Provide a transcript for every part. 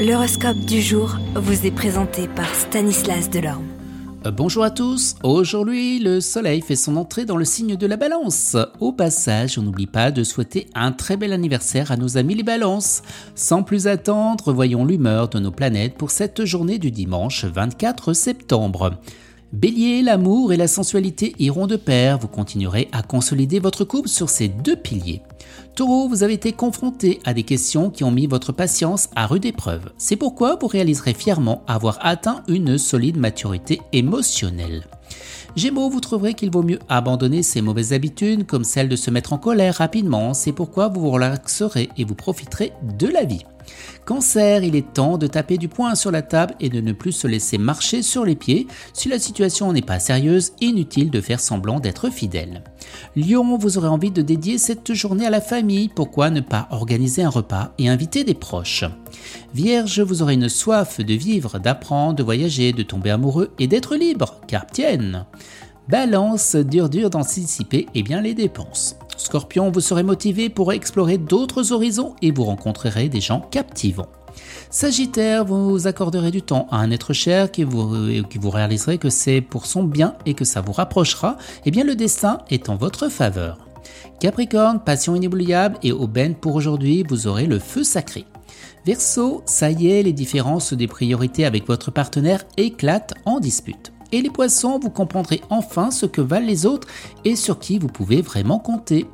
L'horoscope du jour vous est présenté par Stanislas Delorme. Euh, bonjour à tous, aujourd'hui le soleil fait son entrée dans le signe de la balance. Au passage, on n'oublie pas de souhaiter un très bel anniversaire à nos amis les balances. Sans plus attendre, voyons l'humeur de nos planètes pour cette journée du dimanche 24 septembre. Bélier, l'amour et la sensualité iront de pair, vous continuerez à consolider votre couple sur ces deux piliers. Taureau, vous avez été confronté à des questions qui ont mis votre patience à rude épreuve. C'est pourquoi vous réaliserez fièrement avoir atteint une solide maturité émotionnelle. Gémeaux, vous trouverez qu'il vaut mieux abandonner ces mauvaises habitudes comme celle de se mettre en colère rapidement, c'est pourquoi vous vous relaxerez et vous profiterez de la vie. Cancer, il est temps de taper du poing sur la table et de ne plus se laisser marcher sur les pieds. Si la situation n'est pas sérieuse, inutile de faire semblant d'être fidèle. Lion, vous aurez envie de dédier cette journée à la famille, pourquoi ne pas organiser un repas et inviter des proches? Vierge, vous aurez une soif de vivre, d'apprendre, de voyager, de tomber amoureux et d'être libre, car tienne Balance, dur dur d'anticiper eh bien les dépenses. Scorpion, vous serez motivé pour explorer d'autres horizons et vous rencontrerez des gens captivants. Sagittaire, vous accorderez du temps à un être cher qui vous, qui vous réaliserez que c'est pour son bien et que ça vous rapprochera, eh bien le destin est en votre faveur. Capricorne, passion inoubliable et aubaine pour aujourd'hui, vous aurez le feu sacré. Verseau, ça y est, les différences des priorités avec votre partenaire éclatent en dispute. Et les poissons, vous comprendrez enfin ce que valent les autres et sur qui vous pouvez vraiment compter.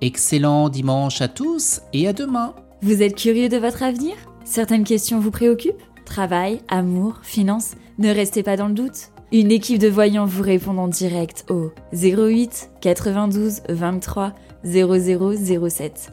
Excellent dimanche à tous et à demain. Vous êtes curieux de votre avenir? Certaines questions vous préoccupent? Travail, amour, finances Ne restez pas dans le doute. Une équipe de voyants vous répond en direct au 08 92 23 0007.